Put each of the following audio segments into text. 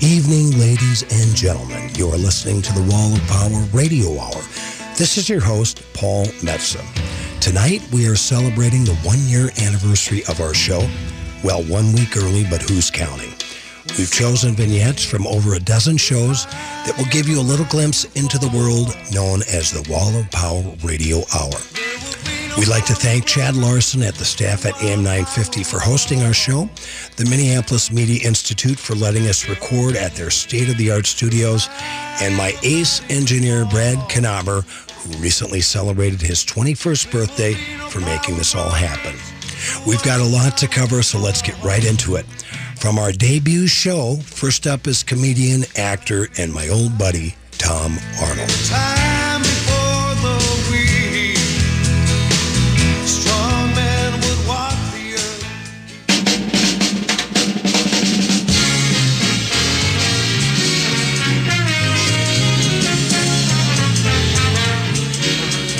Evening, ladies and gentlemen. You are listening to the Wall of Power Radio Hour. This is your host, Paul Metsa. Tonight, we are celebrating the one year anniversary of our show. Well, one week early, but who's counting? We've chosen vignettes from over a dozen shows that will give you a little glimpse into the world known as the Wall of Power Radio Hour. We'd like to thank Chad Larson at the staff at AM 950 for hosting our show, the Minneapolis Media Institute for letting us record at their state-of-the-art studios, and my ace engineer, Brad Knaber, who recently celebrated his 21st birthday for making this all happen. We've got a lot to cover, so let's get right into it. From our debut show, first up is comedian, actor, and my old buddy, Tom Arnold.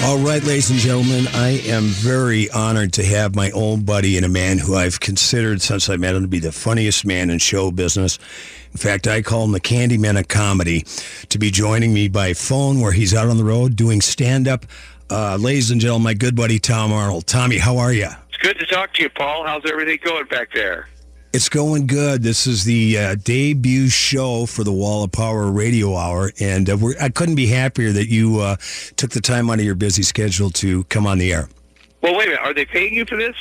All right, ladies and gentlemen, I am very honored to have my old buddy and a man who I've considered since I met him to be the funniest man in show business. In fact, I call him the Candyman of comedy to be joining me by phone where he's out on the road doing stand up. Uh, ladies and gentlemen, my good buddy Tom Arnold. Tommy, how are you? It's good to talk to you, Paul. How's everything going back there? It's going good. This is the uh, debut show for the Wall of Power Radio Hour, and uh, we're, I couldn't be happier that you uh, took the time out of your busy schedule to come on the air. Well, wait a minute. Are they paying you for this?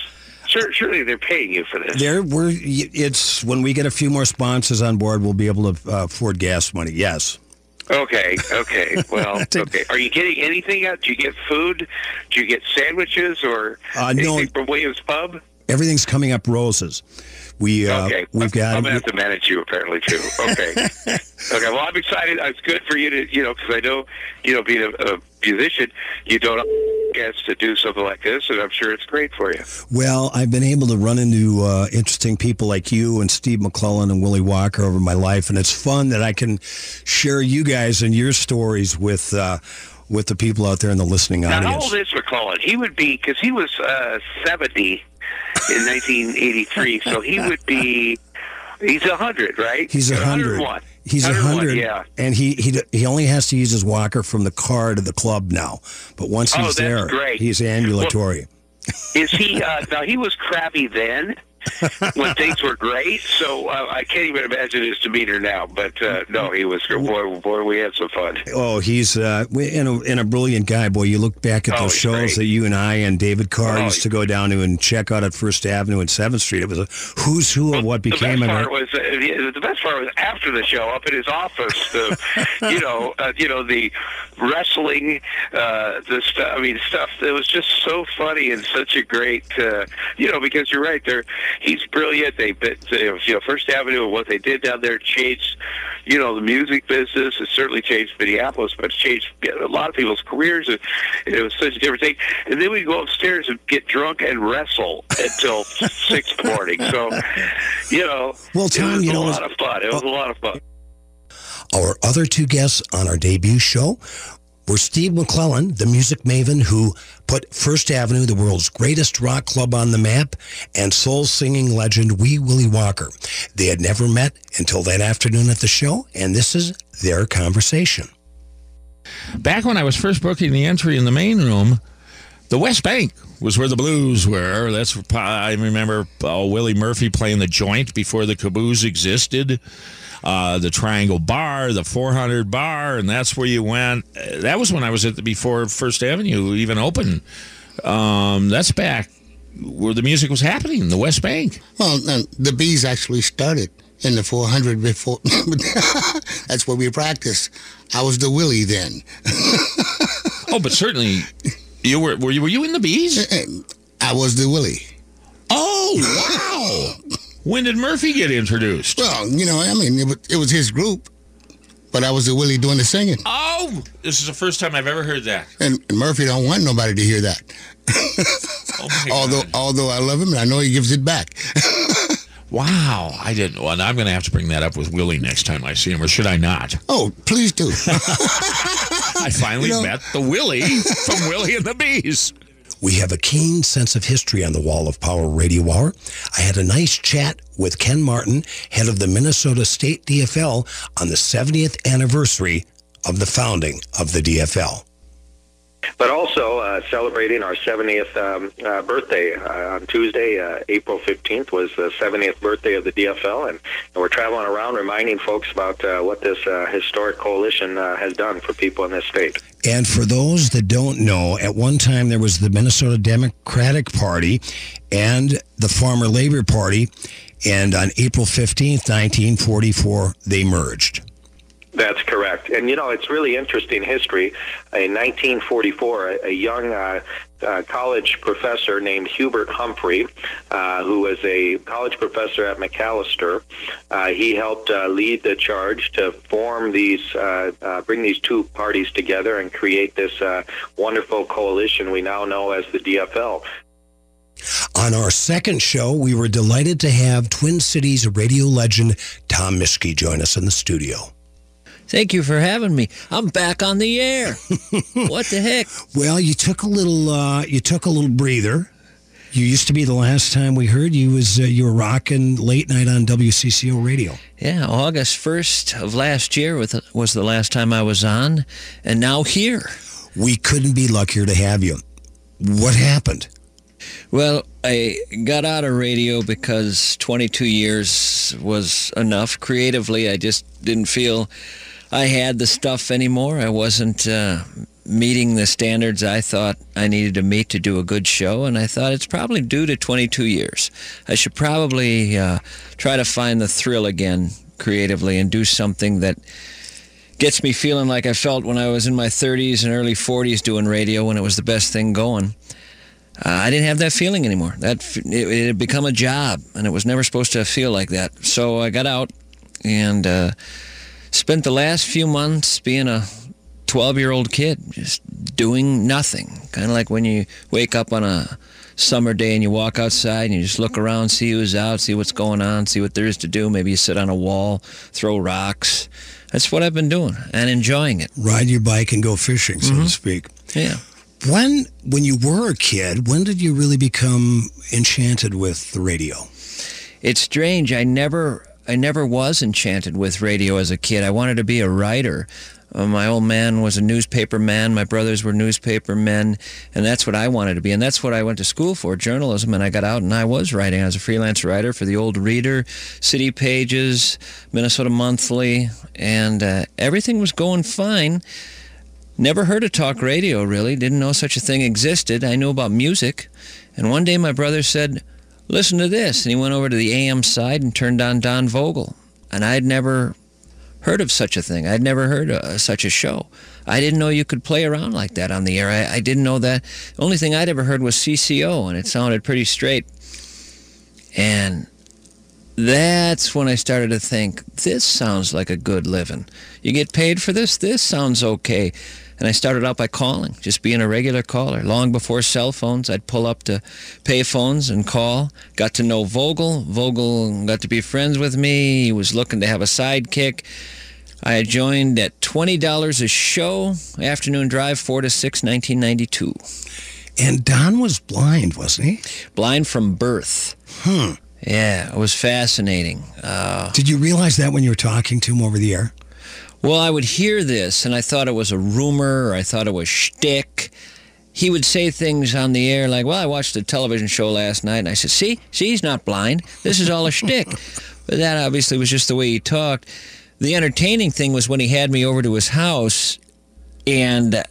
Sure, surely they're paying you for this. There, we're. It's when we get a few more sponsors on board, we'll be able to uh, afford gas money. Yes. Okay, okay. Well, okay. Are you getting anything out? Do you get food? Do you get sandwiches or Uh, no. anything from Williams Pub? Everything's coming up roses. We uh, Okay, we've I'm, got I'm gonna have to manage you apparently too. Okay, okay. Well, I'm excited. It's good for you to, you know, because I know, you know, being a, a musician, you don't get to do something like this, and I'm sure it's great for you. Well, I've been able to run into uh, interesting people like you and Steve McClellan and Willie Walker over my life, and it's fun that I can share you guys and your stories with uh, with the people out there in the listening Now, how audience. old is McClellan? He would be because he was uh, seventy in 1983, so he would be. He's a hundred, right? He's a hundred. 101. He's a 101, hundred. Yeah. And he, he he only has to use his walker from the car to the club now. But once Oh, he's that's there, great. he's ambulatory. Is he? Uh, now he was crabby then. when things were great, so uh, I can't even imagine his demeanor now. But uh, no, he was boy. Boy, we had some fun. Oh, he's uh, and, a, and a brilliant guy. Boy, you look back at Oh, those shows great. that you and I and David Carr Oh, used to go down to and check out at First Avenue and Seventh Street. It was a who's who of what became the best part was uh, the best part was after the show up in his office. The, you know, uh, you know the wrestling, uh, the stuff. I mean, stuff that was just so funny and such a great. Uh, you know, because you're right. There, he's brilliant. They, you know, First Avenue and what they did down there changed. You know, the music business. It certainly changed Minneapolis, but it changed a lot of people's careers. And it was such a different thing. And then we go upstairs and get drunk and wrestle until six in the morning. So, you know, Well, Tom, it Tom, was you a know, lot of fun. It was a lot of fun. Our other two guests on our debut show were Steve McClellan, the music maven who put First Avenue, the world's greatest rock club, on the map, and soul singing legend Wee Willie Walker. They had never met until that afternoon at the show, and this is their conversation. back when I was first booking the entry in the main room, the West Bank was where the blues were. That's I remember uh, Willie Murphy playing the joint before the Cabooze existed. Uh, the Triangle Bar, the 400 Bar, and that's where you went. That was when I was at the before First Avenue even opened. Um, that's back where the music was happening, the West Bank. Well, the bees actually started in the 400 before. That's where we practiced. I was the Willie then. Oh, but certainly you were. Were you, were you in the bees? I was the Willie. Oh, wow! When did Murphy get introduced? Well, you know, I mean, it was, it was his group, but I was the Willie doing the singing. Oh, this is the first time I've ever heard that. And, and Murphy don't want nobody to hear that. Oh although, God. although I love him and I know he gives it back. Wow, I didn't. Well, I'm going to have to bring that up with Willie next time I see him, or should I not? oh, please do. I finally You know- met the Willie from Willie and the Bees. We have a keen sense of history on the Wall of Power Radio Hour. I had a nice chat with Ken Martin, head of the Minnesota State DFL, on the 70th anniversary of the founding of the DFL. But also uh, celebrating our 70th um, uh, birthday uh, on Tuesday, uh, April 15th, was the 70th birthday of the DFL, and, and we're traveling around reminding folks about uh, what this uh, historic coalition has done for people in this state. And for those that don't know, at one time there was the Minnesota Democratic Party and the Farmer Labor Party, and on April 15th, 1944, they merged. That's correct. And, you know, it's really interesting history. In 1944, a, young uh, uh, college professor named Hubert Humphrey, uh, who was a college professor at Macalester, uh, he helped uh, lead the charge to form these, bring these two parties together and create this wonderful coalition we now know as the DFL. On our second show, we were delighted to have Twin Cities radio legend Tom Mischke join us in the studio. Thank you for having me. I'm back on the air. what the heck? Well, you took a little, uh, you took a little breather. You used to be the last time we heard you was uh, you were rocking late night on WCCO radio. Yeah, August 1st of last year with- was the last time I was on, and now here. We couldn't be luckier to have you. What happened? Well, I got out of radio because 22 years was enough. Creatively, I just didn't feel I had the stuff anymore. I wasn't uh, meeting the standards I thought I needed to meet to do a good show, and I thought it's probably due to 22 years. I should probably uh, try to find the thrill again creatively and do something that gets me feeling like I felt when I was in my 30s and early 40s doing radio when it was the best thing going. Uh, I didn't have that feeling anymore. That it, it had become a job, and it was never supposed to feel like that. So I got out and uh, spent the last few months being a 12 year old kid, just doing nothing. Kind of like when you wake up on a summer day and you walk outside and you just look around, see who's out, see what's going on, see what there is to do. Maybe you sit on a wall, throw rocks. That's what I've been doing and enjoying it. Ride your bike and go fishing, so to mm-hmm. speak. Yeah. When, when you were a kid, when did you really become enchanted with the radio? it's strange. I never, I never was enchanted with radio as a kid. I wanted to be a writer. Uh, my old man was a newspaper man. My brothers were newspaper men, and that's what I wanted to be. And that's what I went to school for, journalism. And I got out and I was writing. I was a freelance writer for the Utne Reader, City Pages, Minnesota Monthly, and uh, everything was going fine. Never heard of talk radio, really. Didn't know such a thing existed. I knew about music. And one day my brother said, Listen to this. And he went over to the AM side and turned on Don Vogel. And I'd never heard of such a thing. I'd never heard of uh, such a show. I didn't know you could play around like that on the air. I, I didn't know that. The only thing I'd ever heard was CCO, and it sounded pretty straight. And that's when I started to think, this sounds like a good living. You get paid for this? This sounds okay. And I started out by calling, just being a regular caller. Long before cell phones, I'd pull up to pay phones and call. Got to know Vogel. Vogel got to be friends with me. He was looking to have a sidekick. I had joined at $20 a show, afternoon drive, 4 to 6, 1992. And Don was blind, wasn't he? Blind from birth. Hmm. Yeah, it was fascinating. Uh, Did you realize that when you were talking to him over the air? Well, I would hear this, and I thought it was a rumor, or I thought it was shtick. He would say things on the air like, "Well, I watched a television show last night," and I said, "See, see, he's not blind. This is all a shtick." But that obviously was just the way he talked. The entertaining thing was when he had me over to his house, and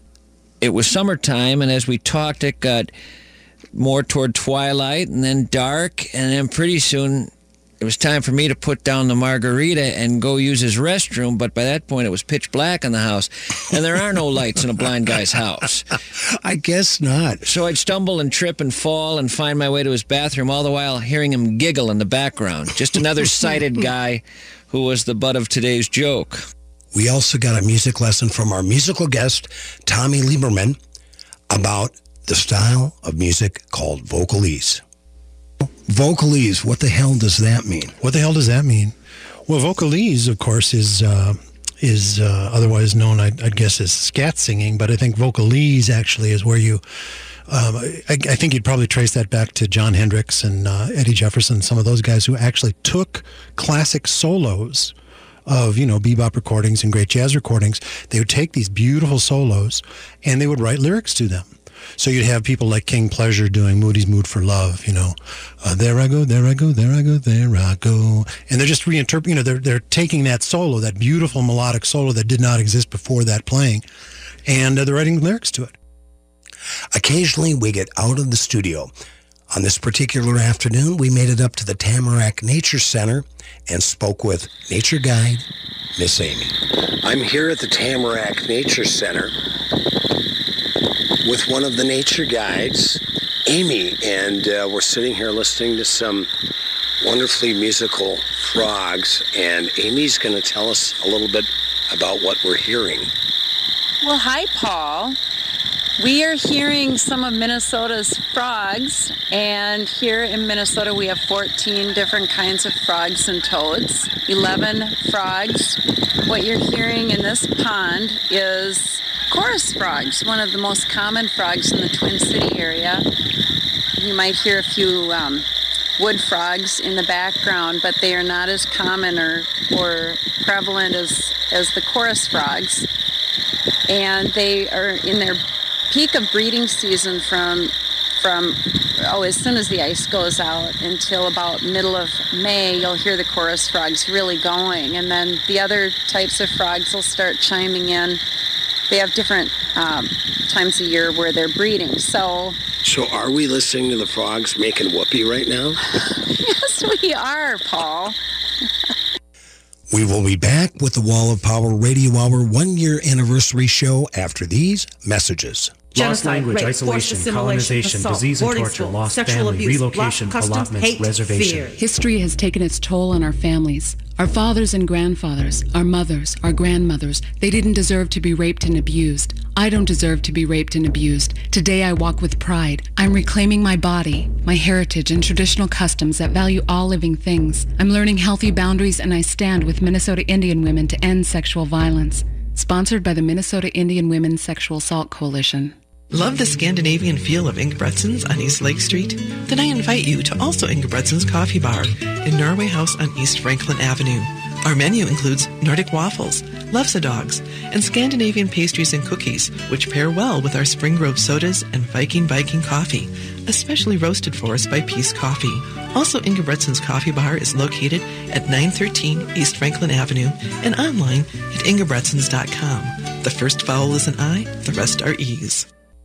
it was summertime, and as we talked, it got more toward twilight, and then dark, and then pretty soon it was time for me to put down the margarita and go use his restroom, but by that point it was pitch black in the house, and there are no lights in a blind guy's house. I guess not. So I'd stumble and trip and fall and find my way to his bathroom, all the while hearing him giggle in the background. Just another sighted guy who was the butt of today's joke. We also got a music lesson from our musical guest, Tommy Lieberman, about the style of music called vocalese. Vocalese, what the hell does that mean? What the hell does that mean? Well, vocalese, of course, is uh, is uh, otherwise known, I'd, I'd guess, as scat singing. But I think vocalese actually is where you Um, I, I think you'd probably trace that back to Jon Hendricks and uh, Eddie Jefferson, some of those guys who actually took classic solos of you know bebop recordings and great jazz recordings. They would take these beautiful solos and they would write lyrics to them. So you'd have people like King Pleasure doing Moody's Mood for Love, you know, uh, there I go, there I go, there I go, there I go, and they're just reinterpreting. You know, they're they're taking that solo, that beautiful melodic solo that did not exist before that playing, and uh, they're writing lyrics to it. Occasionally, we get out of the studio. On this particular afternoon, we made it up to the Tamarack Nature Center and spoke with nature guide Miss Amy. I'm here at the Tamarack Nature Center with one of the nature guides, Amy, and uh, we're sitting here listening to some wonderfully musical frogs, and Amy's going to tell us a little bit about what we're hearing. Well, hi, Paul. We are hearing some of Minnesota's frogs, and here in Minnesota we have 14 different kinds of frogs and toads, 11 frogs. What you're hearing in this pond is chorus frogs, one of the most common frogs in the Twin City area. You might hear a few um, wood frogs in the background, but they are not as common or, or prevalent as, as the chorus frogs. And they are in their peak of breeding season from from oh as soon as the ice goes out until about middle of May you'll hear the chorus frogs really going and then the other types of frogs will start chiming in they have different um, times a year where they're breeding so So, are we listening to the frogs making whoopee right now? yes we are Paul We will be back with the Wall of Power Radio Hour one year anniversary show after these messages. Lost language, rape, isolation, forced colonization, assault, disease and torture, school, lost sexual family, abuse, relocation, block customs, allotments, hate, reservation. fear. History has taken its toll on our families. Our fathers and grandfathers, our mothers, our grandmothers, they didn't deserve to be raped and abused. I don't deserve to be raped and abused. Today I walk with pride. I'm reclaiming my body, my heritage, and traditional customs that value all living things. I'm learning healthy boundaries and I stand with Minnesota Indian women to end sexual violence. Sponsored by the Minnesota Indian Women's Sexual Assault Coalition. Love the Scandinavian feel of Ingebretsen's on East Lake Street? Then I invite you to also Ingebretsen's Coffee Bar in Norway House on East Franklin Avenue. Our menu includes Nordic waffles, lefse dogs, and Scandinavian pastries and cookies, which pair well with our Spring Grove sodas and Viking Viking coffee, especially roasted for us by Peace Coffee. Also, Ingebretsen's Coffee Bar is located at 913 East Franklin Avenue and online at ingebretsens.com. The first vowel is an I, the rest are E's.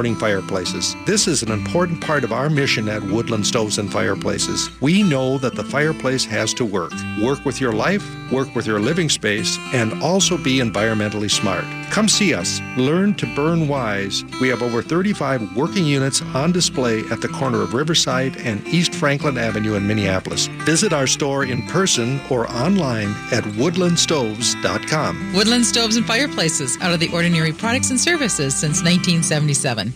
burning fireplaces. This is an important part of our mission at Woodland Stoves and Fireplaces. We know that the fireplace has to work. Work with your life, work with your living space, and also be environmentally smart. Come see us. Learn to burn wise. We have over 35 working units on display at the corner of Riverside and East Franklin Avenue in Minneapolis. Visit our store in person or online at woodlandstoves.com. Woodland Stoves and Fireplaces, out of the ordinary products and services since 1977.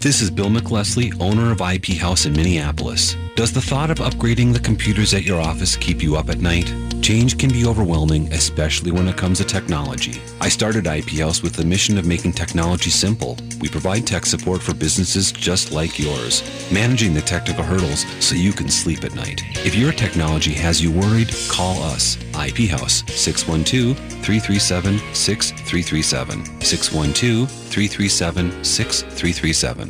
This is Bill McLesley, owner of IP House in Minneapolis. Does the thought of upgrading the computers at your office keep you up at night? Change can be overwhelming, especially when it comes to technology. I started IP House with the mission of making technology simple. We provide tech support for businesses just like yours, managing the technical hurdles so you can sleep at night. If your technology has you worried, call us. IP House 612 337 6337. 612 337 6337.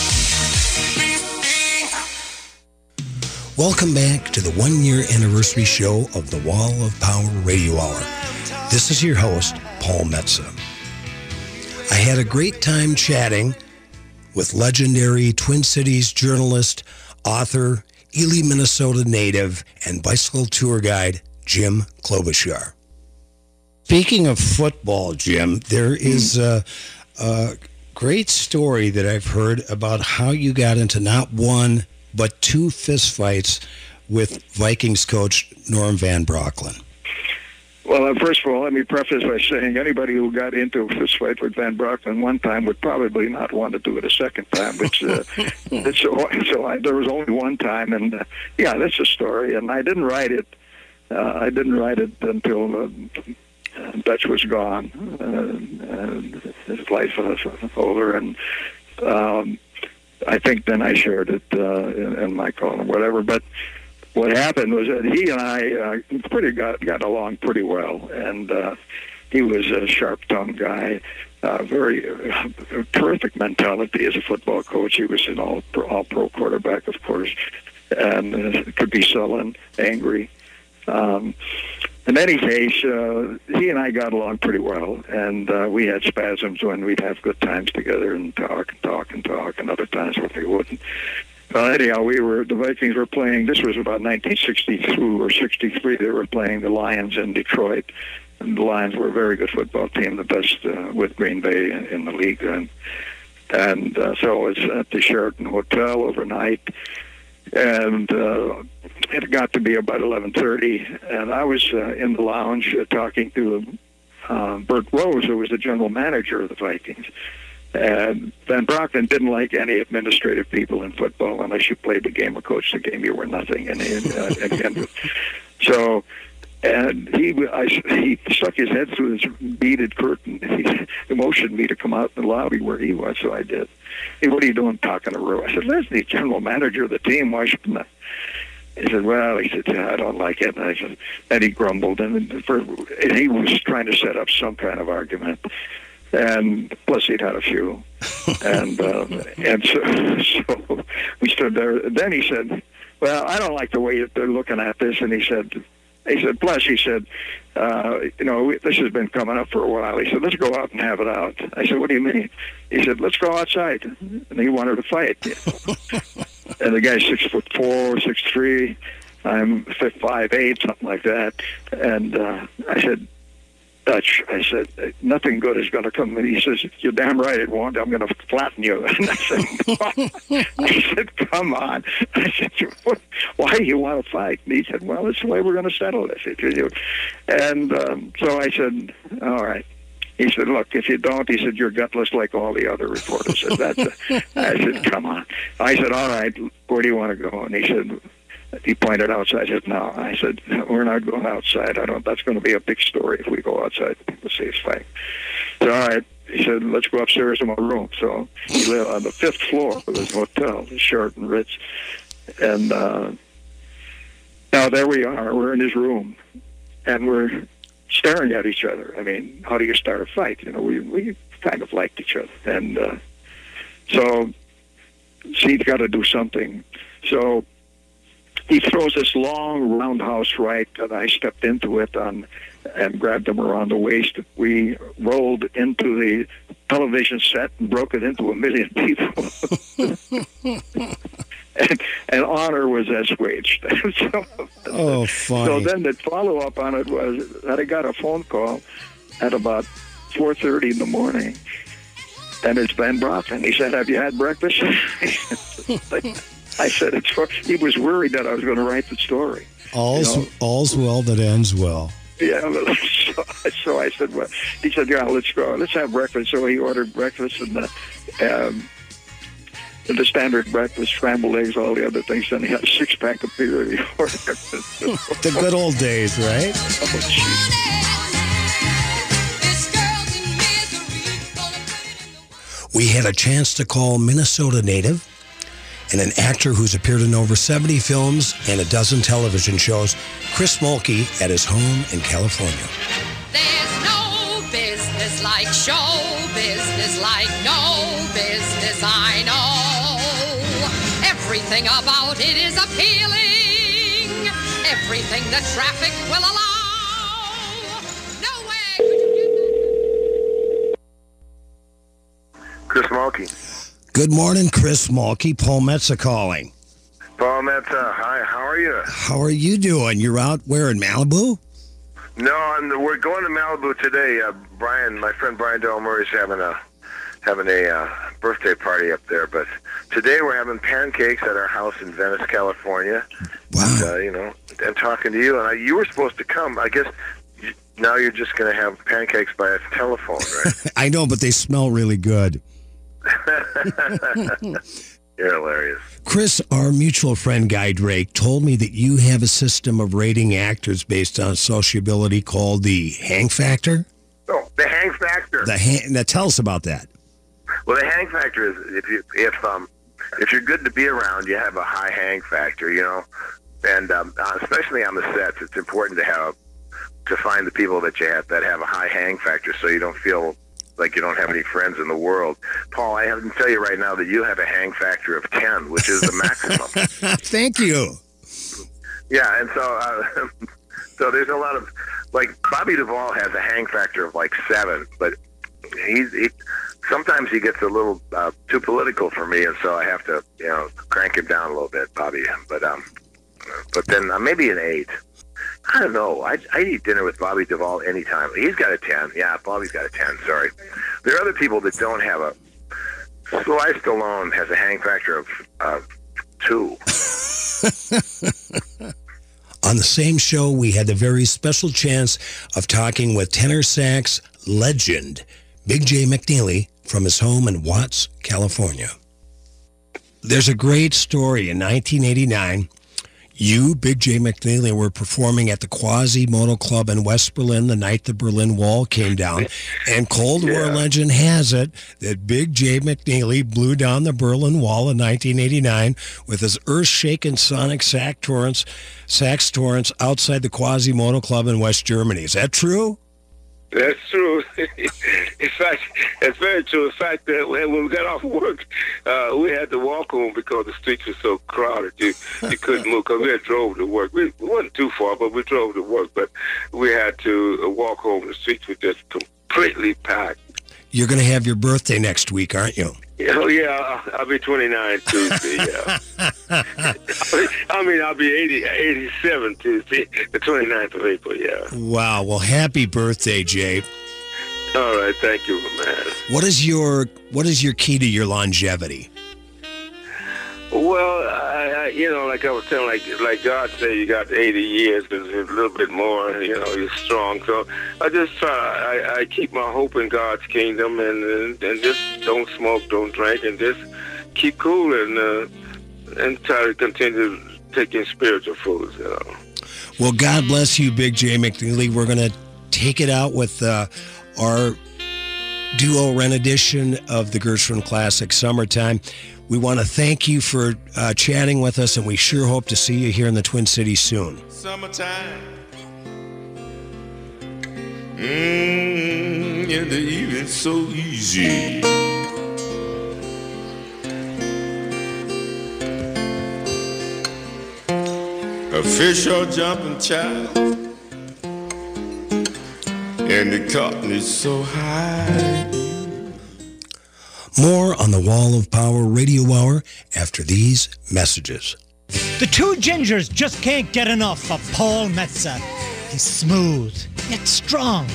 Welcome back to the one year anniversary show of the Wall of Power Radio Hour. This is your host, Paul Metsa. I had a great time chatting with legendary Twin Cities journalist, author, Ely, Minnesota native, and bicycle tour guide, Jim Klobuchar. Speaking of football, Jim, there is a, a great story that I've heard about how you got into not one, but two fistfights with Vikings coach Norm Van Brocklin. Well, uh, first of all, let me preface by saying anybody who got into a fist fight with Van Brocklin one time would probably not want to do it a second time. It's, uh, it's so, so I, there was only one time, and uh, yeah, that's a story. And I didn't write it. Uh, I didn't write it until uh, Dutch was gone, uh, and his life was over, and um, I think then I shared it uh, in, in my column, whatever. But what happened was that he and I uh, pretty got got along pretty well, and uh, he was a sharp-tongued guy, uh, very uh, terrific mentality as a football coach. He was an all all pro quarterback, of course, and uh, could be sullen, angry. Um, in any case, uh, he and I got along pretty well, and uh, we had spasms when we'd have good times together and talk and talk and talk, and other times when we wouldn't. Well, anyhow, we were the Vikings were playing. This was about 1962 or 63. They were playing the Lions in Detroit, and the Lions were a very good football team, the best uh, with Green Bay in, in the league. And and uh, so I was at the Sheraton Hotel overnight, and uh, it got to be about 11:30, and I was uh, in the lounge uh, talking to uh, Bert Rose, who was the general manager of the Vikings. And Van Brocklin didn't like any administrative people in football unless you played the game or coached the game. You were nothing. And, and uh, again, so and he I, he stuck his head through this beaded curtain. He motioned me to come out in the lobby where he was, so I did. Hey, what are you doing talking to Rue? I said, "That's the general manager of the team. Why shouldn't I?" He said, "Well," he said, yeah, "I don't like it." And I said, and he grumbled, and, for, and he was trying to set up some kind of argument and plus he'd had a few, and uh, and so, so we stood there. Then he said, "Well, I don't like the way that they're looking at this," and he said. He said, plus, he said, uh, you know, this has been coming up for a while. He said, let's go out and have it out. I said, what do you mean? He said, let's go outside. And he wanted to fight. and the guy's six foot four, six three. I'm five eight, something like that. And uh, I said, Dutch. I said, nothing good is going to come. And he says, you're damn right it won't. I'm going to flatten you. And I said, I said, come on. I said, why do you want to fight? And he said, well, that's the way we're going to settle this. And um, so I said, all right. He said, look, if you don't, he said, you're gutless like all the other reporters. I said, That's I said, come on. I said, all right, where do you want to go? And he said, he pointed outside. I said, "No." I said, "We're not going outside. I don't. That's going to be a big story if we go outside. People see us fight." So, all right. He said, "Let's go upstairs to my room." So he lived on the fifth floor of his hotel, the Sheraton Ritz, and uh, now there we are. We're in his room, and we're staring at each other. I mean, how do you start a fight? You know, we we kind of liked each other, and uh, so he's got to do something. So he throws this long roundhouse right, and I stepped into it on, and grabbed him around the waist. We rolled into the television set and broke it into a million people. and, and honor was assuaged. so, Oh, so then the follow up on it was that I got a phone call at about 4:30 in the morning, and it's Van Brocklin. He said, "Have you had breakfast?" I said, "It's." For, he was worried that I was going to write the story. all's, you know. all's well that ends well. Yeah, but- so, so I said, "Well," he said, "Yeah, let's go. Let's have breakfast." So he ordered breakfast and the, um, the standard breakfast, scrambled eggs, all the other things. Then he had a six pack of beer. The good old days, right? Oh. We had a chance to call Minnesota native and an actor who's appeared in over 70 films and a dozen television shows, Chris Mulkey, at his home in California. There's no business like show business, like no business I know. Everything about it is appealing. Everything the traffic will allow. Nowhere could Chris Mulkey. Good morning, Chris Mulkey. Paul Metsa calling. Paul Metta, hi, how are you? How are you doing? You're out where in Malibu? No, I'm, we're going to Malibu today. Uh, Brian, my friend Brian Del is having a having a uh, birthday party up there. But today we're having pancakes at our house in Venice, California. Wow. And, uh, you know, and talking to you, and I, you were supposed to come. I guess you, now you're just going to have pancakes by a telephone, right? I know, but they smell really good. you're hilarious. Chris, our mutual friend Guy Drake told me that you have a system of rating actors based on sociability called the hang factor. Oh, the hang factor. The hang, now tell us about that. Well, the hang factor is if you if um if you're good to be around, you have a high hang factor, you know, and um, uh, especially on the sets, it's important to have to find the people that you have that have a high hang factor, so you don't feel like you don't have any friends in the world. Paul, I have to tell you right now that you have a hang factor of ten, which is the maximum. Thank you. Yeah, and so uh, so there's a lot of like Bobby Duvall has a hang factor of like seven, but he's he, sometimes he gets a little uh, too political for me, and so I have to you know crank him down a little bit, Bobby. But um, but then uh, maybe an eight. I don't know. I I eat dinner with Bobby Duvall anytime. He's got a ten. Yeah, Bobby's got a ten. Sorry. There are other people that don't have a. Sly Stallone has a hang factor of uh, two. On the same show, we had the very special chance of talking with tenor sax legend Big Jay McNeely from his home in Watts, California. There's a great story in 1989. You, Big Jay McNeely, were performing at the Quasimodo Club in West Berlin the night the Berlin Wall came down. And Cold War legend has it that Big Jay McNeely blew down the Berlin Wall in 1989 with his earth-shaking sonic sax torrents, sax torrents outside the Quasimodo Club in West Germany. Is that true? That's true. in fact, it's very true. In fact, that when when we got off work, uh, we had to walk home because the streets were so crowded. You you couldn't move because we had drove to work. We, we wasn't too far, but we drove to work. But we had to uh, walk home. The streets were just completely packed. You're going to have your birthday next week, aren't you? Oh yeah, I'll, be 29 Tuesday. Yeah. I mean, I'll be 80, 87 Tuesday, the 29th of April. Yeah. Wow. Well, happy birthday, Jay. All right. Thank you, man. What is your what is your key to your longevity? Well, I, I, you know, like I was telling, like like God said, you got 80 years and a little bit more. You know, you're strong. So I just try. I, I keep my hope in God's kingdom, and, and and just don't smoke, don't drink, and just keep cool and uh, and try to continue taking spiritual foods. You know. Well, God bless you, Big Jay McNeely. We're to take it out with uh, our duo rendition of the Gershwin classic "Summertime." We want to thank you for uh, chatting with us, and we sure hope to see you here in the Twin Cities soon. Summertime. In the so easy. A fish are jumping child. And the cotton is so high. More on the Wall of Power Radio Hour after these messages. The two gingers just can't get enough of Paul Metsa. He's smooth, yet strong,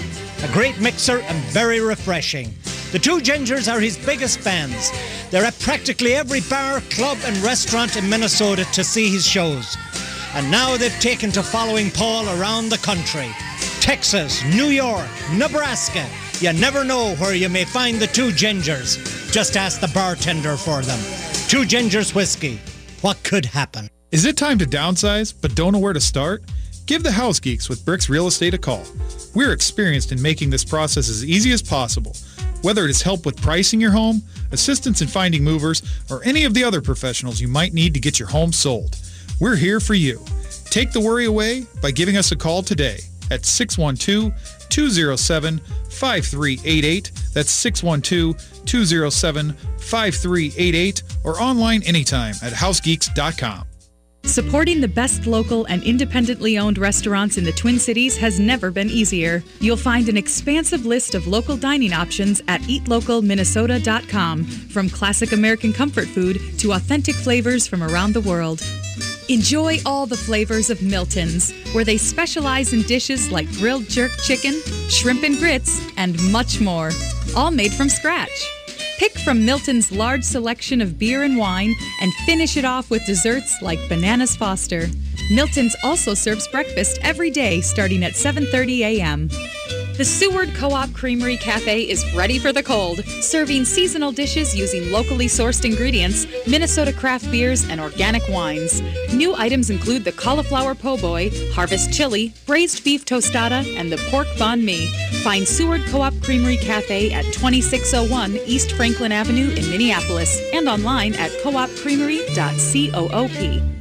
a great mixer and very refreshing. The two gingers are his biggest fans. They're at practically every bar, club, and restaurant in Minnesota to see his shows. And now they've taken to following Paul around the country. Texas, New York, Nebraska. You never know where you may find the two gingers. Just ask the bartender for them. Two gingers whiskey. What could happen? Is it time to downsize but don't know where to start? Give the House Geeks with Bricks Real Estate a call. We're experienced in making this process as easy as possible. Whether it is help with pricing your home, assistance in finding movers, or any of the other professionals you might need to get your home sold, we're here for you. Take the worry away by giving us a call today at 612-207-5388. That's 612-207-5388 or online anytime at housegeeks.com. Supporting the best local and independently owned restaurants in the Twin Cities has never been easier. You'll find an expansive list of local dining options at eatlocalminnesota.com, from classic American comfort food to authentic flavors from around the world. Enjoy all the flavors of Milton's, where they specialize in dishes like grilled jerk chicken, shrimp and grits, and much more, all made from scratch. Pick from Milton's large selection of beer and wine and finish it off with desserts like Bananas Foster. Milton's also serves breakfast every day starting at 7:30 a.m. The Seward Co-op Creamery Cafe is ready for the cold, serving seasonal dishes using locally sourced ingredients, Minnesota craft beers, and organic wines. New items include the cauliflower po' boy, harvest chili, braised beef tostada, and the pork banh mi. Find Seward Co-op Creamery Cafe at 2601 East Franklin Avenue in Minneapolis and online at coopcreamery.coop.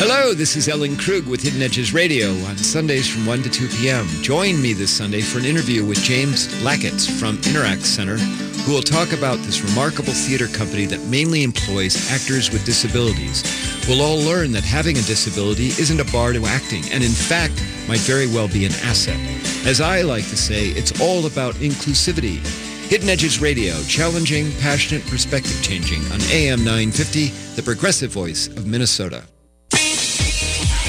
Hello, this is Ellen Krug with Hidden Edges Radio on Sundays from 1 to 2 p.m. Join me this Sunday for an interview with James Lackett from Interact Center, who will talk about this remarkable theater company that mainly employs actors with disabilities. We'll all learn that having a disability isn't a bar to acting, and in fact, might very well be an asset. As I like to say, it's all about inclusivity. Hidden Edges Radio, challenging, passionate, perspective changing on AM 950, the progressive voice of Minnesota.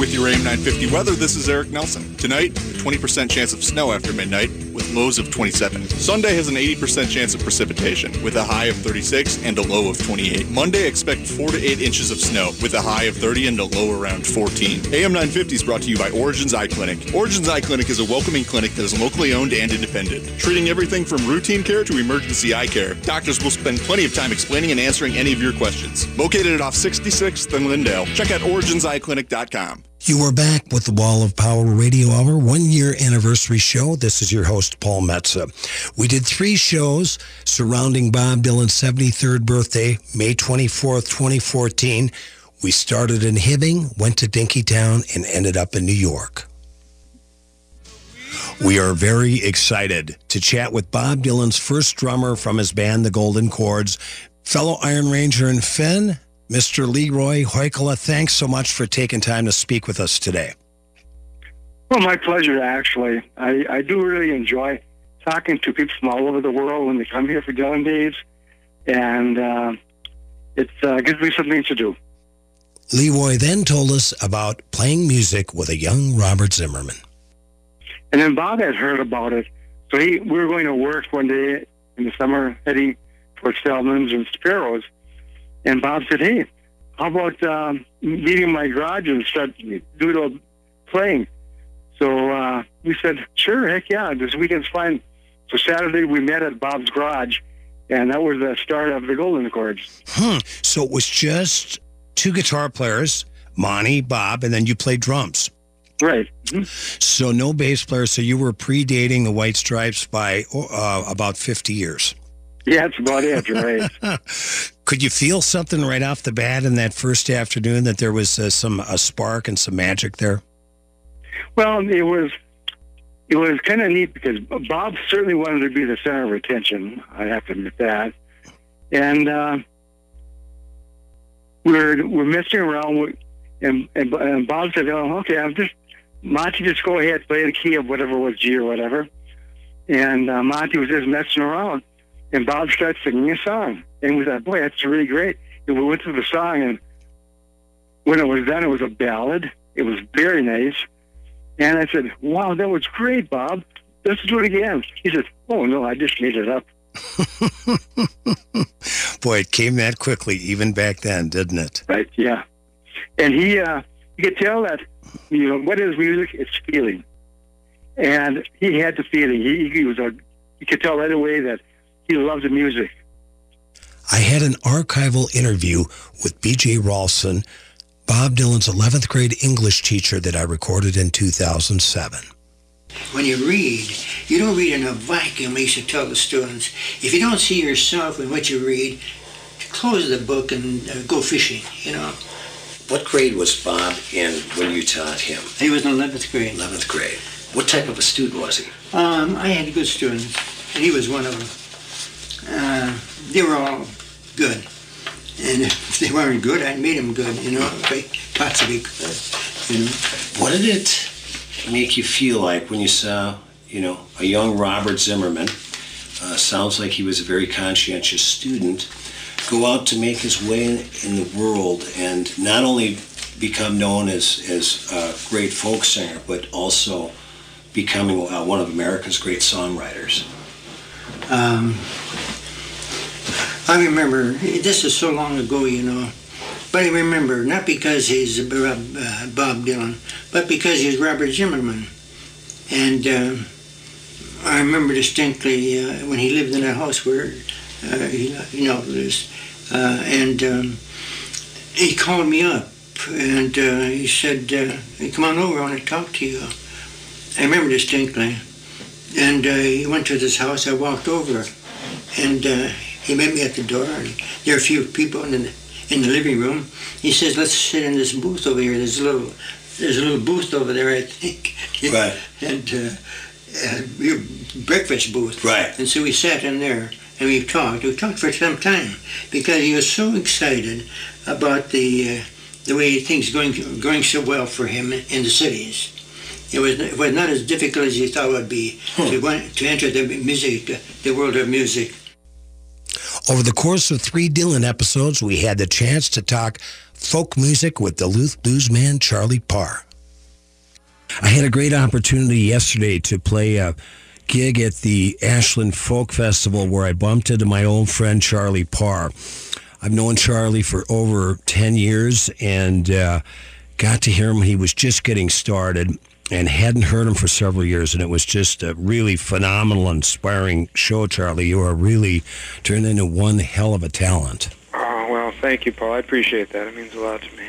With your AM 950 weather, this is Eric Nelson. Tonight, a 20% chance of snow after midnight with lows of 27. Sunday has an 80% chance of precipitation with a high of 36 and a low of 28. Monday, expect 4 to 8 inches of snow with a high of 30 and a low around 14. AM 950 is brought to you by Origins Eye Clinic. Origins Eye Clinic is a welcoming clinic that is locally owned and independent, treating everything from routine care to emergency eye care. Doctors will spend plenty of time explaining and answering any of your questions. Located at off 66th and Lyndale. Check out originseyeclinic.com. You are back with the Wall of Power Radio Hour one year anniversary show. This is your host, Paul Metsa. We did three shows surrounding Bob Dylan's 73rd birthday, May 24th, 2014. We started in Hibbing, went to Dinkytown, and ended up in New York. We are very excited to chat with Bob Dylan's first drummer from his band, the Golden Chords, fellow Iron Ranger and Finn, Mr. Leroy Hoikkala. Thanks so much for taking time to speak with us today. Well, my pleasure, actually. I, I do really enjoy talking to people from all over the world when they come here for Dylan Days, and uh, it uh, gives me something to do. Leroy then told us about playing music with a young Robert Zimmerman. And then Bob had heard about it, so he we were going to work one day in the summer, heading towards Salmons and Sparrows, and Bob said, "Hey, how about um, meeting in my garage and start little playing?" So uh, we said, "Sure, heck yeah, this weekend's fine." So Saturday we met at Bob's garage, and that was the start of the Golden Chords. Hmm. So it was just two guitar players, Monty, Bob, and then you played drums. Right. So no bass player. So you were predating the White Stripes by uh, about 50 years. Yeah, that's about it, right? Could you feel something right off the bat in that first afternoon that there was uh, some a spark and some magic there? Well, it was it was kind of neat because Bob certainly wanted to be the center of attention. I have to admit that, and uh, we're we're messing around with, and, and and Bob said, "Oh, okay, I'm just Monty, just go ahead, play the key of whatever was G or whatever." And uh, Monty was just messing around, and Bob starts singing a song, and we thought, "Boy, that's really great." And we went through the song, and when it was done, it was a ballad. It was very nice. And I said, wow, that was great, Bob. Let's do it again. He said, oh, no, I just made it up. Boy, it came that quickly, even back then, didn't it? Right, yeah. And he, uh, you could tell that, you know, what is music? It's feeling. And he had the feeling. He, he was a, you could tell right away that he loved the music. I had an archival interview with B.J. Rolfzen Bob Dylan's 11th grade English teacher that I recorded in 2007. When you read, you don't read in a vacuum, I used to tell the students. If you don't see yourself in what you read, close the book and uh, go fishing, you know. What grade was Bob in when you taught him? He was in 11th grade. 11th grade. What type of a student was he? Um, I had good students, and he was one of them. Uh, they were all good. And if they weren't good, I made them good, you know, if I possibly could, you know. What did it make you feel like when you saw, you know, a young Robert Zimmerman, uh, sounds like he was a very conscientious student, go out to make his way in, in the world and not only become known as, as a great folk singer, but also becoming uh, one of America's great songwriters? Um, I remember, this is so long ago, you know, but I remember, not because he's Bob, uh, Bob Dylan, but because he's Robert Zimmerman. And uh, I remember distinctly uh, when he lived in a house where, uh, he, you know, this, uh, and um, he called me up and he said, come on over, I want to talk to you. I remember distinctly. And he went to this house, I walked over, and he met me at the door, and there were a few people in the, in the living room. He says, let's sit in this booth over here. There's a little, there's a little booth over there, I think. Right. and uh, uh, we- breakfast booth. Right. And so we sat in there and we talked. We talked for some time because he was so excited about the uh, the way things going going so well for him in the cities. It was it was not as difficult as he thought it would be to go, to enter the music the world of music. Over the course of three Dylan episodes, we had the chance to talk folk music with Duluth bluesman Charlie Parr. I had a great opportunity yesterday to play a gig at the Ashland Folk Festival where I bumped into my old friend Charlie Parr. I've known Charlie for over 10 years and uh, got to hear him. He was just getting started and hadn't heard him for several years. And it was just a really phenomenal, inspiring show, Charlie. You are really turned into one hell of a talent. Oh, well, thank you, Paul. I appreciate that. It means a lot to me.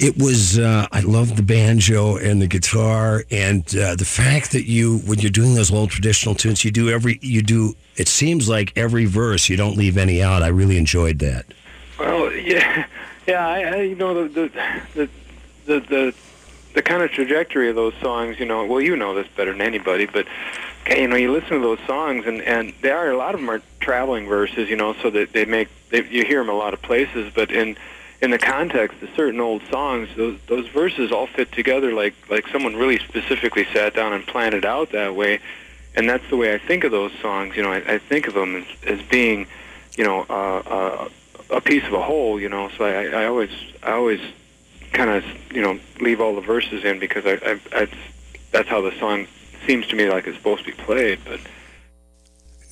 It was, uh, I love the banjo and the guitar and uh, the fact that you, when you're doing those old traditional tunes, you do every, you do, it seems like every verse, you don't leave any out. I really enjoyed that. Well, yeah, yeah. I, I you know, the the the the the, the kind of trajectory of those songs. You know, well, you know this better than anybody, but you know, you listen to those songs, and and they are a lot of them are traveling verses. You know, so that they make they, you hear them a lot of places, but in in the context of certain old songs, those those verses all fit together like like someone really specifically sat down and planned it out that way, and that's the way I think of those songs. You know, I, I think of them as, as being, you know, uh, uh, a piece of a whole. You know, so I, I always I always kind of you know leave all the verses in because I, I, I that's how the song seems to me like it's supposed to be played. But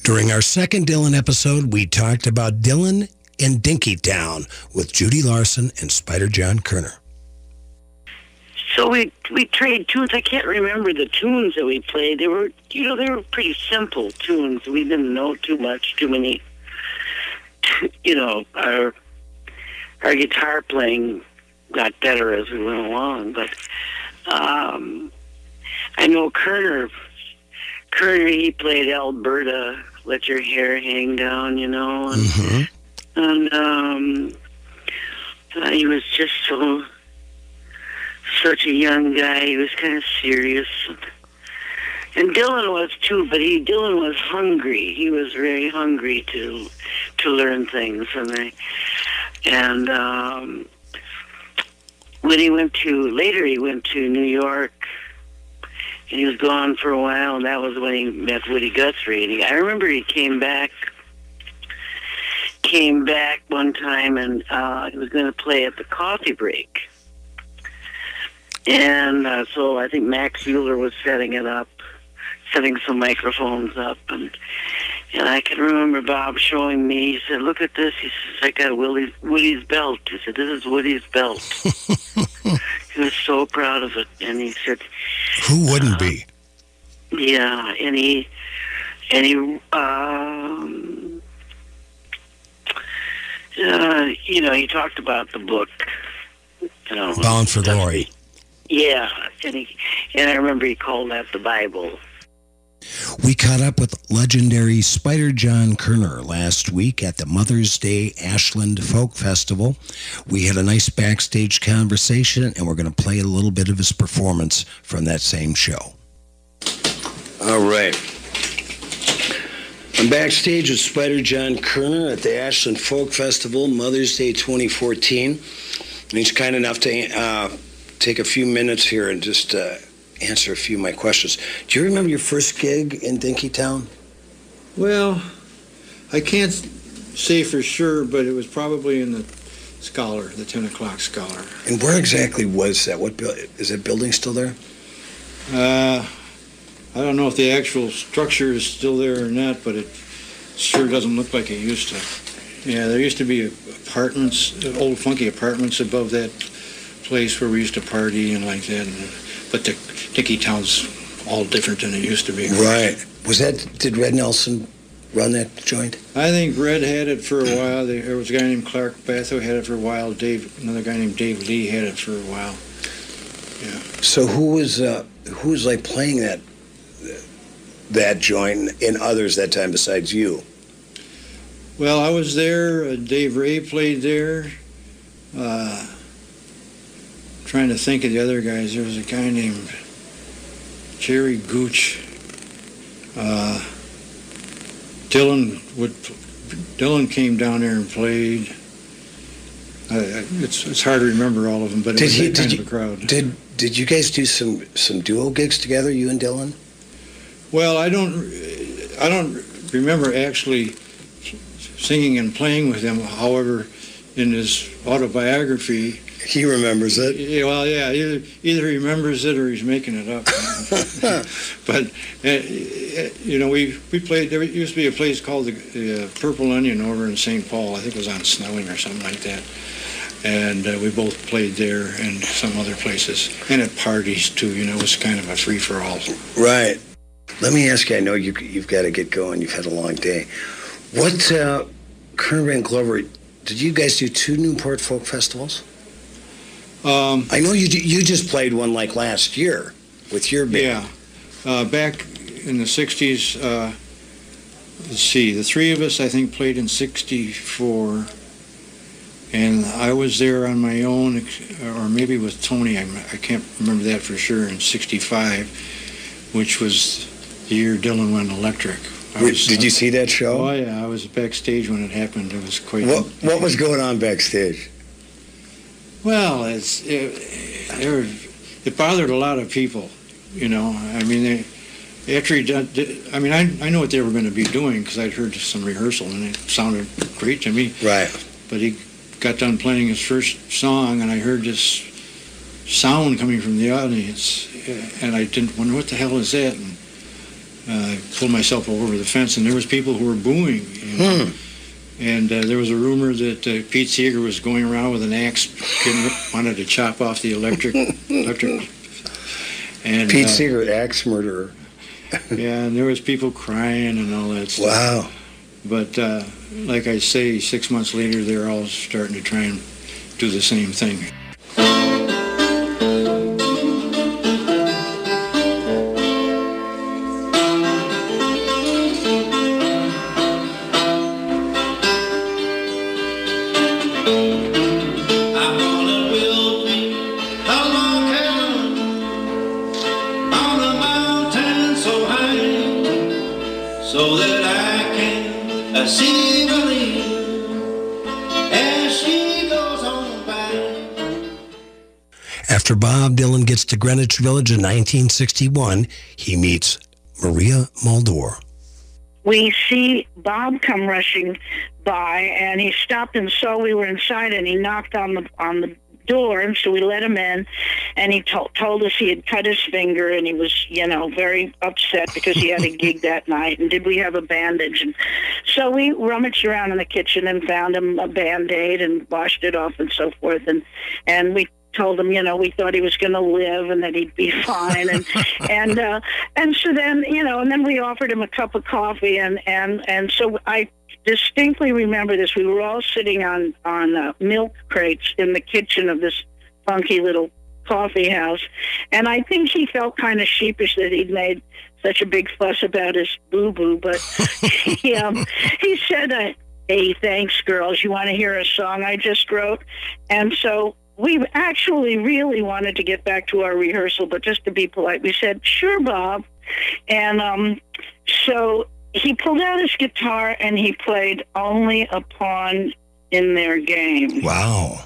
During our second Dylan episode, we talked about Dylan in Dinkytown with Judy Larson and Spider John Koerner. So we we trade tunes. I can't remember the tunes that we played. They were, you know, they were pretty simple tunes. We didn't know too much, too many. You know, our our guitar playing got better as we went along. But um, I know Koerner. Koerner, he played Alberta. Let your hair hang down, you know, and, and um, uh, he was just so such a young guy. He was kind of serious. And Dylan was too, but he Dylan was hungry. He was very hungry to to learn things, and I, and um, when he went to later, he went to New York, and he was gone for a while. And that was when he met Woody Guthrie. And he, I remember he came back came back one time, and uh, he was going to play at the coffee break. And uh, so I think Max Mueller was setting it up, setting some microphones up, and and I can remember Bob showing me. He said, "Look at this." He says, "I got Willie's, Woody's belt." He said, "This is Woody's belt." he was so proud of it, and he said, Who wouldn't be? "Yeah," and he and he um, uh, you know he talked about the book You know, Bound for Glory. yeah, and he and I remember he called that the Bible. We caught up with legendary Spider John Koerner last week at the Mother's Day Ashland Folk Festival. We had a nice backstage conversation, and we're going to play a little bit of his performance from that same show. All right. I'm backstage with Spider John Koerner at the Ashland Folk Festival, Mother's Day 2014. And he's kind enough to uh, take a few minutes here and just uh, answer a few of my questions. Do you remember your first gig in Dinkytown? Well, I can't say for sure, but it was probably in the Scholar, the 10 o'clock Scholar. And where exactly was that? What is that building still there? Uh, I don't know if the actual structure is still there or not, but it sure doesn't look like it used to. Yeah, there used to be apartments, old funky apartments above that place where we used to party and like that. And, but the Dinkytown's all different than it used to be. Right. Was that, did Red Nelson run that joint? I think Red had it for a while. There was a guy named Clark Batho had it for a while. Dave, another guy named Dave Lee had it for a while. Yeah. So who was, uh, who was like playing that, that joint and others that time besides you? Well, I was there. Uh, Dave Ray played there. Uh, trying to think of the other guys. There was a guy named Jerry Gooch. Uh, Dylan would. Dylan came down there and played. I- it's it's hard to remember all of them, but it Did was he- that did kind you- of a crowd. Did, did you guys do some, some duo gigs together, you and Dylan? Well, I don't, I don't remember actually singing and playing with him. However, in his autobiography, he remembers it. Yeah, well, yeah, either either he remembers it or he's making it up. but uh, you know, we we played. There used to be a place called the, uh, Purple Onion over in St. Paul. I think it was on Snelling or something like that. And uh, we both played there and some other places, and at parties too. You know, it was kind of a free for all. Right. Let me ask you, I know you, you've got to get going. You've had a long day. What, uh, Koerner and Glover, did you guys do two Newport Folk Festivals? Um, I know you you just played one like last year with your band. Yeah. Uh, back in the 60s, uh, let's see, the three of us, I think, played in 64. And I was there on my own, or maybe with Tony, I, I can't remember that for sure, in 65, which was the year Dylan went electric. Was, did you see that show? Oh, yeah, I was backstage when it happened. It was quite. What, what was going on backstage? Well, it's it, was- it bothered a lot of people, you know. I mean, they, after he done, I mean, I I know what they were going to be doing because I'd heard some rehearsal and it sounded great to me. Right. But he got done playing his first song and I heard this sound coming from the audience, eh, and I didn't wonder what the hell is that. And uh, I pulled myself over the fence, and there was people who were booing. You know? And uh, there was a rumor that uh, Pete Seeger was going around with an axe, wanted to chop off the electric. electric. And Pete uh, Seeger, axe murderer. yeah, and there was people crying and all that stuff. Wow. But uh, like I say, six months later, they're all starting to try and do the same thing. Greenwich Village in 1961, he meets Maria Muldaur. we see Bob come rushing by, and he stopped and saw we were inside, and he knocked on the on the door, and so we let him in, and he told told us he had cut his finger, and he was, you know, very upset because he had a gig that night, and did we have a bandage? And so we rummaged around in the kitchen and found him a band aid and washed it off and so forth, and and we told him, you know, we thought he was going to live and that he'd be fine, and and uh, and so then, you know, and then we offered him a cup of coffee, and and and so I distinctly remember this. We were all sitting on on uh, milk crates in the kitchen of this funky little coffee house. And I think he felt kind of sheepish that he'd made such a big fuss about his boo boo. But he, um, he said, uh, Hey, thanks, girls. You want to hear a song I just wrote? And so we actually really wanted to get back to our rehearsal, but just to be polite, we said, Sure, Bob. And um, so he pulled out his guitar and he played Only a Pawn in Their Game. Wow.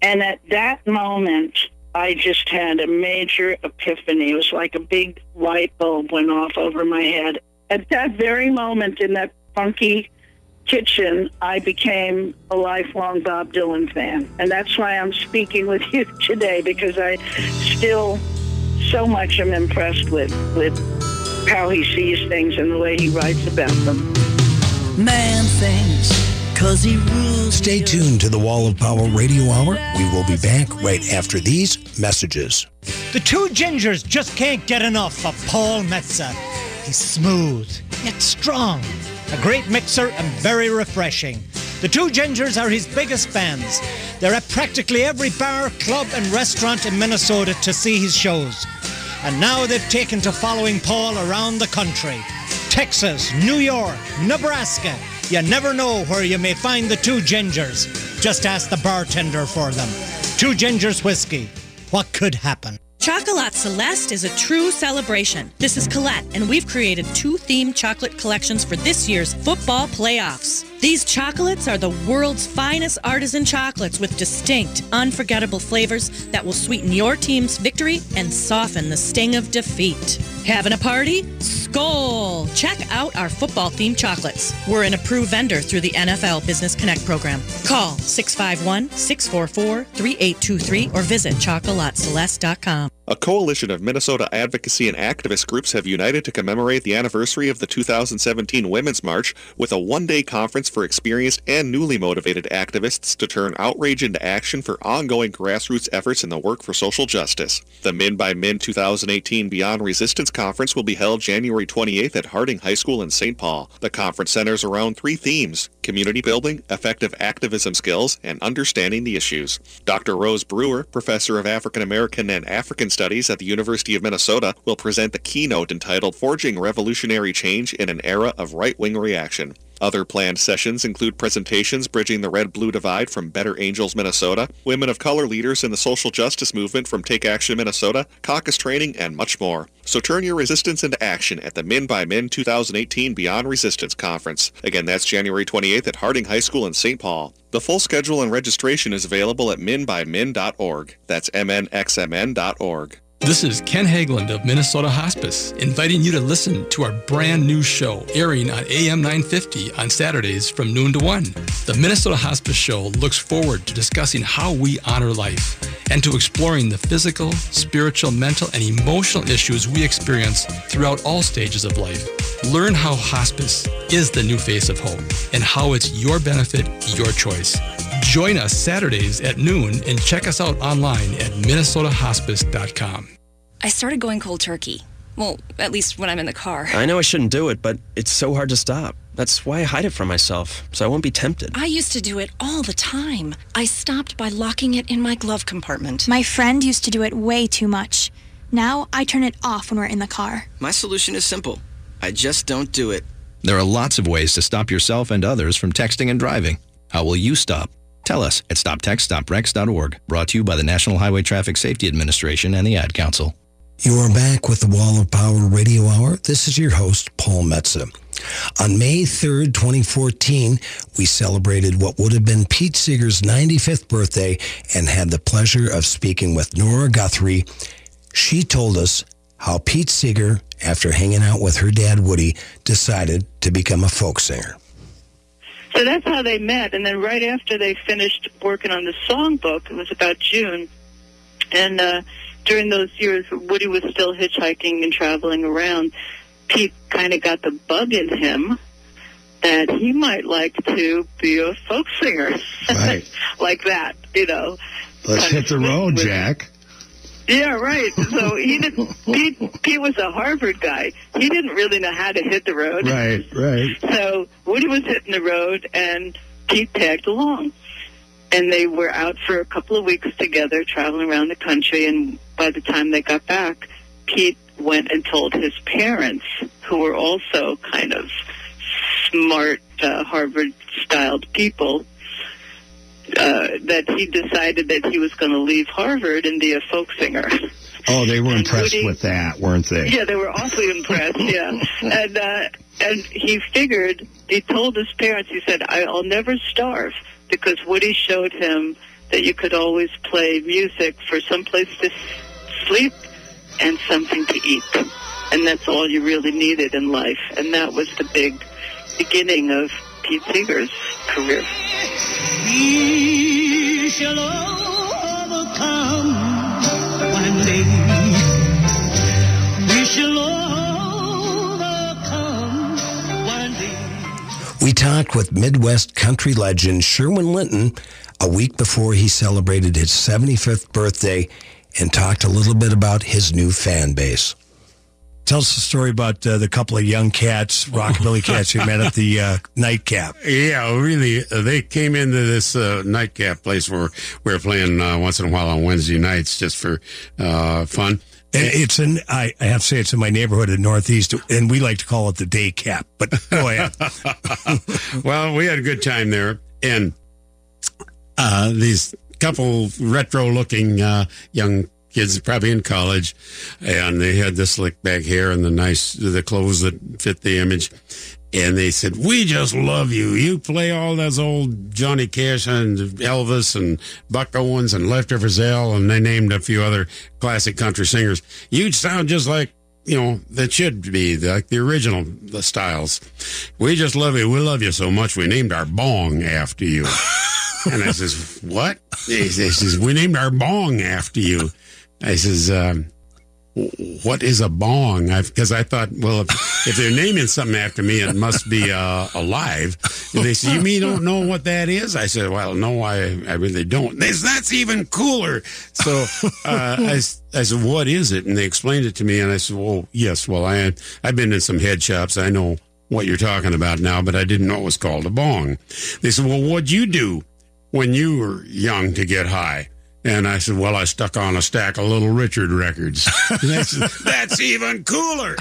And at that moment, I just had a major epiphany. It was like a big light bulb went off over my head. At that very moment in that funky kitchen, I became a lifelong Bob Dylan fan. And that's why I'm speaking with you today because I still so much am impressed with, with how he sees things and the way he writes about them. Man thinks cause he rules. Stay tuned to the Wall of Power Radio Hour. We will be back right after these messages. The two gingers just can't get enough of Paul Metsa. He's smooth, yet strong, a great mixer and very refreshing. The two gingers are his biggest fans. They're at practically every bar, club, and restaurant in Minnesota to see his shows. And now they've taken to following Paul around the country. Texas, New York, Nebraska. You never know where you may find the two gingers. Just ask the bartender for them. Two gingers whiskey. What could happen? Chocolat Celeste is a true celebration. This is Colette, and we've created two themed chocolate collections for this year's football playoffs. These chocolates are the world's finest artisan chocolates with distinct, unforgettable flavors that will sweeten your team's victory and soften the sting of defeat. Having a party? Skol! Check out our football themed chocolates. We're an approved vendor through the NFL Business Connect program. Call 651 644 3823 or visit chocolateceleste.com. A coalition of Minnesota advocacy and activist groups have united to commemorate the anniversary of the 2017 Women's March with a one-day conference for experienced and newly motivated activists to turn outrage into action for ongoing grassroots efforts in the work for social justice. The Min by Min 2018 Beyond Resistance Conference will be held January 28th at Harding High School in St. Paul. The conference centers around three themes, community building, effective activism skills, and understanding the issues. Dr. Rose Brewer, professor of African American and African Studies at the University of Minnesota, will present the keynote entitled Forging Revolutionary Change in an Era of Right-Wing Reaction. Other planned sessions include presentations bridging the red-blue divide from Better Angels, Minnesota, women of color leaders in the social justice movement from Take Action, Minnesota, caucus training, and much more. So turn your resistance into action at the Min by Min 2018 Beyond Resistance Conference. Again, that's January 28th at Harding High School in St. Paul. The full schedule and registration is available at minbymin.org. That's mnxmn.org. This is Ken Hageland of Minnesota Hospice, inviting you to listen to our brand new show airing on AM 950 on Saturdays from noon to 1. The Minnesota Hospice Show looks forward to discussing how we honor life and to exploring the physical, spiritual, mental, and emotional issues we experience throughout all stages of life. Learn how hospice is the new face of hope and how it's your benefit, your choice. Join us Saturdays at noon and check us out online at minnesotahospice.com. I started going cold turkey. Well, at least when I'm in the car. I know I shouldn't do it, but it's so hard to stop. That's why I hide it from myself, so I won't be tempted. I used to do it all the time. I stopped by locking it in my glove compartment. My friend used to do it way too much. Now I turn it off when we're in the car. My solution is simple I just don't do it. There are lots of ways to stop yourself and others from texting and driving. How will you stop? Tell us at stoptextstopwrecks.org. Brought to you by the National Highway Traffic Safety Administration and the Ad Council. You are back with the Wall of Power Radio Hour. This is your host, Paul Metsa. On May 3rd, 2014, we celebrated what would have been Pete Seeger's 95th birthday and had the pleasure of speaking with Nora Guthrie. She told us how Pete Seeger, after hanging out with her dad Woody, decided to become a folk singer. So that's how they met. And then right after they finished working on the songbook, it was about June. And uh, during those years, Woody was still hitchhiking and traveling around. Pete kind of got the bug in him that he might like to be a folk singer. Right. like that, you know. Let's hit the road, with- Jack. Yeah, right. So he didn't. Pete, Pete was a Harvard guy. He didn't really know how to hit the road. Right, right. So Woody was hitting the road, and Pete tagged along. and they were out for a couple of weeks together, traveling around the country. And by the time they got back, Pete went and told his parents, who were also kind of smart uh, Harvard-styled people, uh, that he decided that he was going to leave Harvard and be a folk singer. Oh, they were And impressed Woody- with that, weren't they? Yeah, they were awfully impressed. Yeah, and uh, and he figured. He told his parents. He said, "I'll never starve," because Woody showed him that you could always play music for some place to sleep and something to eat, and that's all you really needed in life. And that was the big beginning of Pete Seeger's career. We shall overcome one day. We shall overcome one day. We talked with Midwest country legend Sherwin Linton a week before he celebrated his 75th birthday and talked a little bit about his new fan base. Tell us the story about uh, the couple of young cats, rockabilly cats you met at the uh, nightcap. Yeah, really. uh, They came into this uh, nightcap place where we were playing uh, once in a while on Wednesday nights just for uh, fun. And it's in, I, I have to say, it's in my neighborhood in Northeast, and we like to call it the day cap. But go ahead. well, we had a good time there, and uh, these couple retro-looking uh, young kids, probably in college, and they had the slick back hair and the nice the clothes that fit the image. And they said, "We just love you. You play all those old Johnny Cash and Elvis and Buck Owens and Lester Frizzell, and they named a few other classic country singers. You sound just like." You know, that should be like the original the styles. We just love you. We love you so much. We named our bong after you. And I says, what? He says, we named our bong after you. I says, um, what is a bong? Because I thought, well, if, if they're naming something after me, it must be uh, alive. And they said, you mean you don't know what that is? I said, well, no, I, I really don't. They said, that's even cooler. So uh, I, I said, what is it? And they explained it to me. And I said, well, yes, well, I, I've been in some head shops. I know what you're talking about now, but I didn't know it was called a bong. They said, well, what'd you do when you were young to get high? And I said, well, I stuck on a stack of Little Richard records. Said, That's even cooler.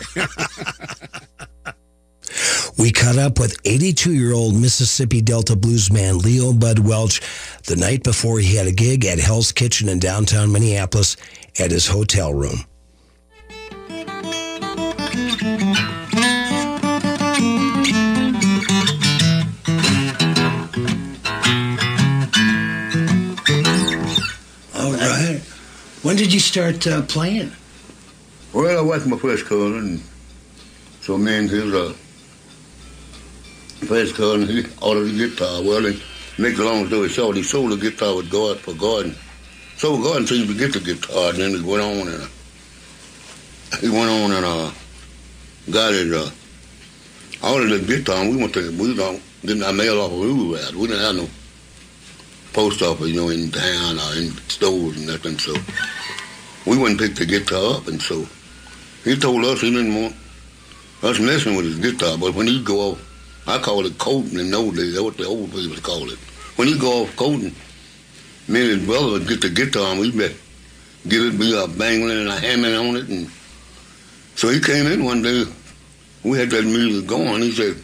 We caught up with 82 year old Mississippi Delta bluesman Leo Bud Welch the night before he had a gig at Hell's Kitchen in downtown Minneapolis at his hotel room. When did you start uh, playing? Well, I was my first cousin, and so me and his uh, first cousin, he ordered a guitar. Well, they make a long story short, he sold the guitar with God for Gordon. So Gordon seemed to get the guitar, and then he went on and uh, he went on and uh, got it. Uh, ordered the guitar, and we went to we don't didn't I mail off a rule out. We didn't have no post office, you know, in town or in stores and nothing. So we and picked the guitar up, and so he told us he didn't want us messing with his guitar. But when he'd go off, I call it coating in those days. That's what the old people call it. When he'd go off coating, me and his brother would get the guitar and we'd be, get it, be a bangling and a hammering on it. And so he came in one day. We had that music going. He said,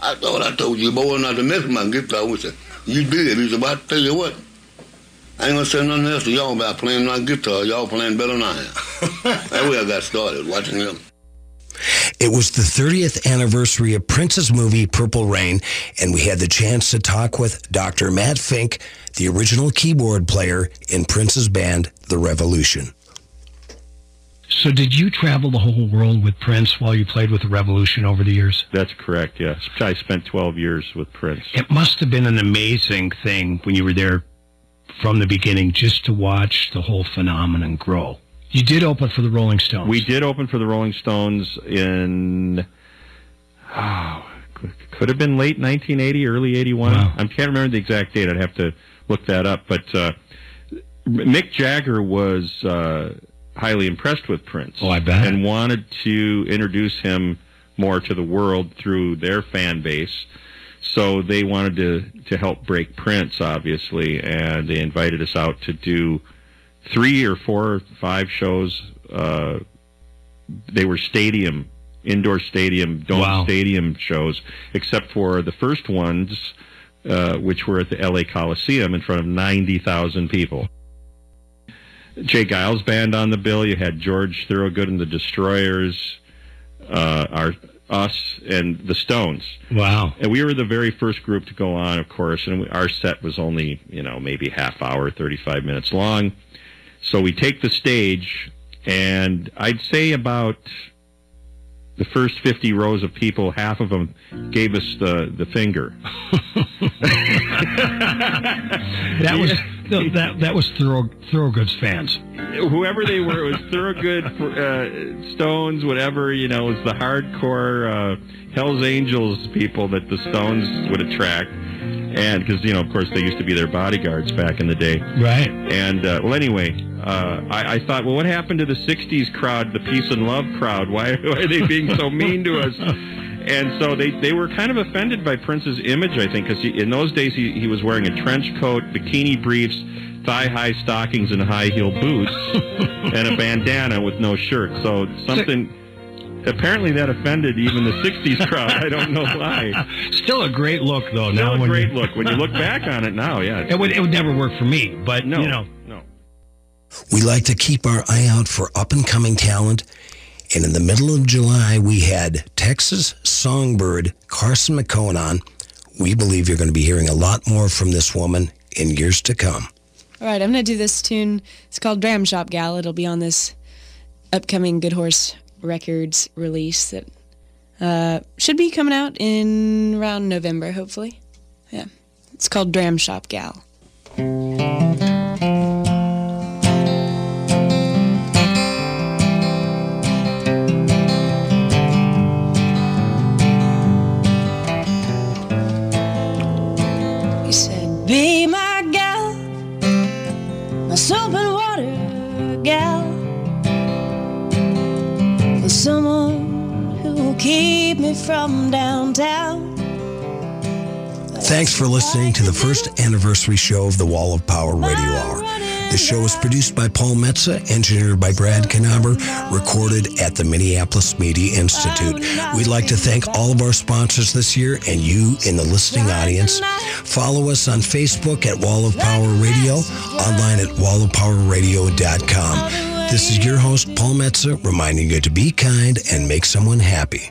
I thought I told you, boy, not to mess with my guitar. We said, you did. He said, I tell you what, I ain't gonna say nothing else to y'all about playing my guitar. Y'all playing better than I am. That's where I got started, watching him. It was the 30th anniversary of Prince's movie Purple Rain, and we had the chance to talk with Dr. Matt Fink, the original keyboard player in Prince's band, The Revolution. So, did you travel the whole world with Prince while you played with the Revolution over the years? That's correct, yes. I spent 12 years with Prince. It must have been an amazing thing when you were there from the beginning just to watch the whole phenomenon grow. You did open for the Rolling Stones. We did open for the Rolling Stones in, oh, could have been late 1980, early 81. Wow. I can't remember the exact date. I'd have to look that up. But uh, Mick Jagger was uh, highly impressed with Prince. Oh, I bet. And wanted to introduce him more to the world through their fan base. So they wanted to to help break Prince, obviously, and they invited us out to do three or four or five shows. Uh, they were stadium, indoor stadium, dome Wow. stadium shows, except for the first ones, uh, which were at the LA Coliseum in front of 90,000 people. J. Geils band on the bill. You had George Thorogood and the Destroyers, uh, our us and the Stones. Wow. And we were the very first group to go on, of course, and we, our set was only, you know, maybe half hour, 35 minutes long. So we take the stage, and I'd say about the first 50 rows of people, half of them gave us the, the finger. That was no, that that was Thorough Thorogood's fans. whoever they were, it was Thorogood, uh, Stones, whatever, you know, it was the hardcore uh, Hells Angels people that the Stones would attract. And because, you know, of course, they used to be their bodyguards back in the day. Right. And, uh, well, anyway, uh, I, I thought, well, what happened to the 60s crowd, the peace and love crowd? Why, why are they being so mean to us? And so they, they were kind of offended by Prince's image, I think, because in those days he, he was wearing a trench coat, bikini briefs, thigh high stockings, and high heel boots, and a bandana with no shirt. So something. Apparently that offended even the '60s crowd. I don't know why. Still a great look, though. Still now a when great you- look when you look back on it now. Yeah, It would it would never work for me, but No, you know, no. We like to keep our eye out for up and coming talent. And in the middle of July, we had Texas songbird Carson McHone on. We believe you're going to be hearing a lot more from this woman in years to come. All right, I'm going to do this tune. It's called Dram Shop Gal. It'll be on this upcoming Good Horse Records release that uh, should be coming out in around November, hopefully. Yeah. It's called Dram Shop Gal. Keep me from downtown. Thanks for listening to the first anniversary show of the Wall of Power Radio Hour. The show is produced by Paul Metsa, engineered by Brad Knaber, recorded at the Minneapolis Media Institute. We'd like to thank all of our sponsors this year and you in the listening audience. Follow us on Facebook at Wall of Power Radio, online at wallofpowerradio.com. This is your host, Paul Metsa, reminding you to be kind and make someone happy.